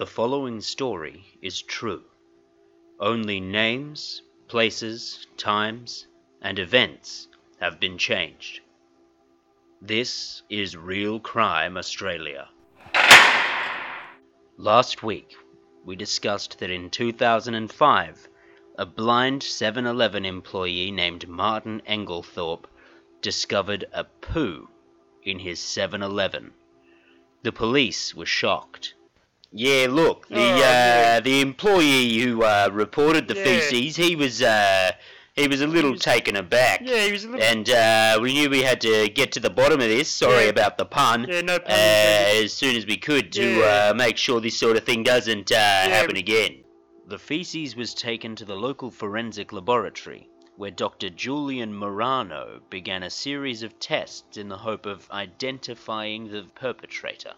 The following story is true. Only names, places, times, and events have been changed. This is Real Crime Australia. Last week, we discussed that in 2005, a blind 7 Eleven employee named Martin Englethorpe discovered a poo in his 7 Eleven. The police were shocked. Yeah, look, the Oh, uh, the employee who uh, reported the Yeah. feces, he was uh, he was a little was- taken aback. Yeah, he was a little. And uh, we knew we had to get to the bottom of this. Sorry Yeah. about the pun. yeah, no pun Uh, as soon as we could to uh, make sure this sort of thing doesn't uh, happen again. The feces was taken to the local forensic laboratory, where Dr. Julian Morano began a series of tests in the hope of identifying the perpetrator.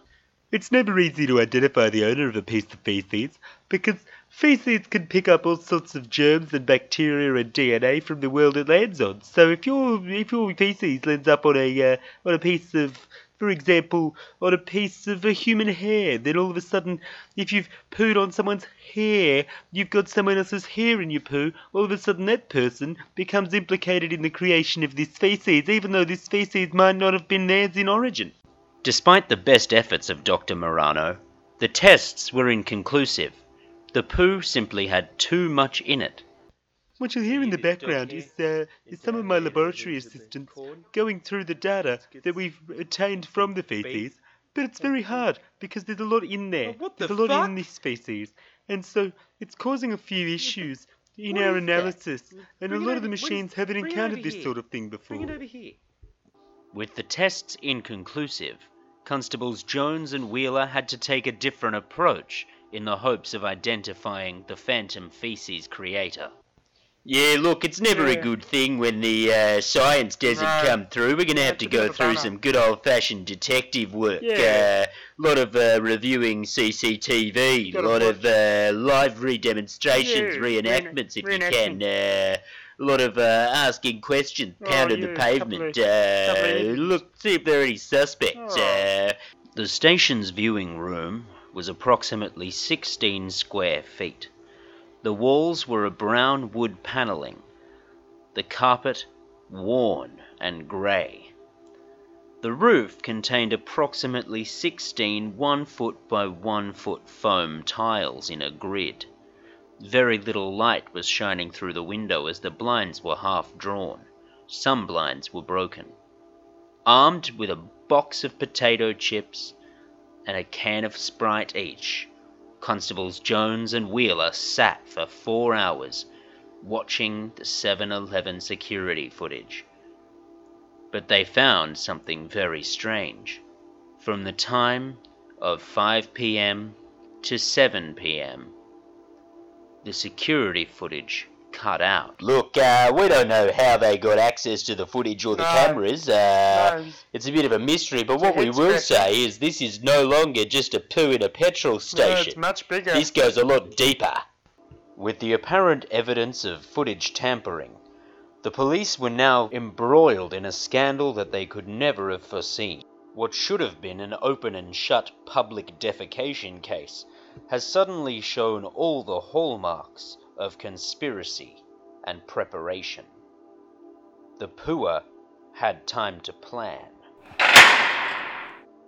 It's never easy to identify the owner of a piece of feces because feces can pick up all sorts of germs and bacteria and DNA from the world it lands on. So if your if your feces lands up on a uh, on a piece of, for example, on a piece of a human hair, then all of a sudden, if you've pooed on someone's hair, you've got someone else's hair in your poo. All of a sudden, that person becomes implicated in the creation of this feces, even though this feces might not have been theirs in origin. Despite the best efforts of Dr. Morano, the tests were inconclusive. The poo simply had too much in it. What you'll hear in the background is, uh, is some of my laboratory assistants going through the data that we've obtained from the feces, but it's very hard because there's a lot in there. What the there's a lot in this feces, and so it's causing a few issues in What our is that? analysis, and Bring a it lot of the what is- machines haven't bring it encountered this here. sort of thing before. Bring it over here. With the tests inconclusive, Constables Jones and Wheeler had to take a different approach in the hopes of identifying the phantom feces creator. Yeah, look, it's never a good thing when the uh, science doesn't No. come through. We're going to have to go through some good old-fashioned detective work. A Yeah. lot of uh, reviewing CCTV, a Gotta lot of uh, live re-demonstrations, Yeah, reenactments if you reenactment. can. A lot of uh, asking questions, Oh, pounding yeah, the pavement. uh, look, see if there are any suspects. Oh. Uh, the station's viewing room was approximately 16 square feet. The walls were a brown wood panelling, the carpet worn and grey. The roof contained approximately 16 one foot by one foot foam tiles in a grid. Very little light was shining through the window as the blinds were half drawn. Some blinds were broken. Armed with a box of potato chips and a can of Sprite each, Constables Jones and Wheeler sat for four hours watching the 7 Eleven security footage. But they found something very strange. From the time of 5 pm to 7 pm, the security footage cut out. Look, uh, we don't know how they got access to the footage or the No. cameras. Uh, No, it's a bit of a mystery, but It's what we will scratcher. say is this is no longer just a poo in a petrol station. no, it's station. much bigger. This goes a lot deeper. With the apparent evidence of footage tampering, the police were now embroiled in a scandal that they could never have foreseen. What should have been an open and shut public defecation case has suddenly shown all the hallmarks of conspiracy and preparation. The Pua had time to plan.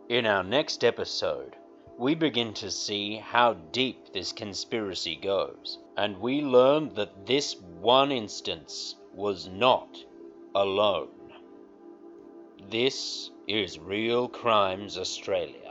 In our next episode, we begin to see how deep this conspiracy goes, and we learn that this one instance was not alone. This is Real Crimes Australia.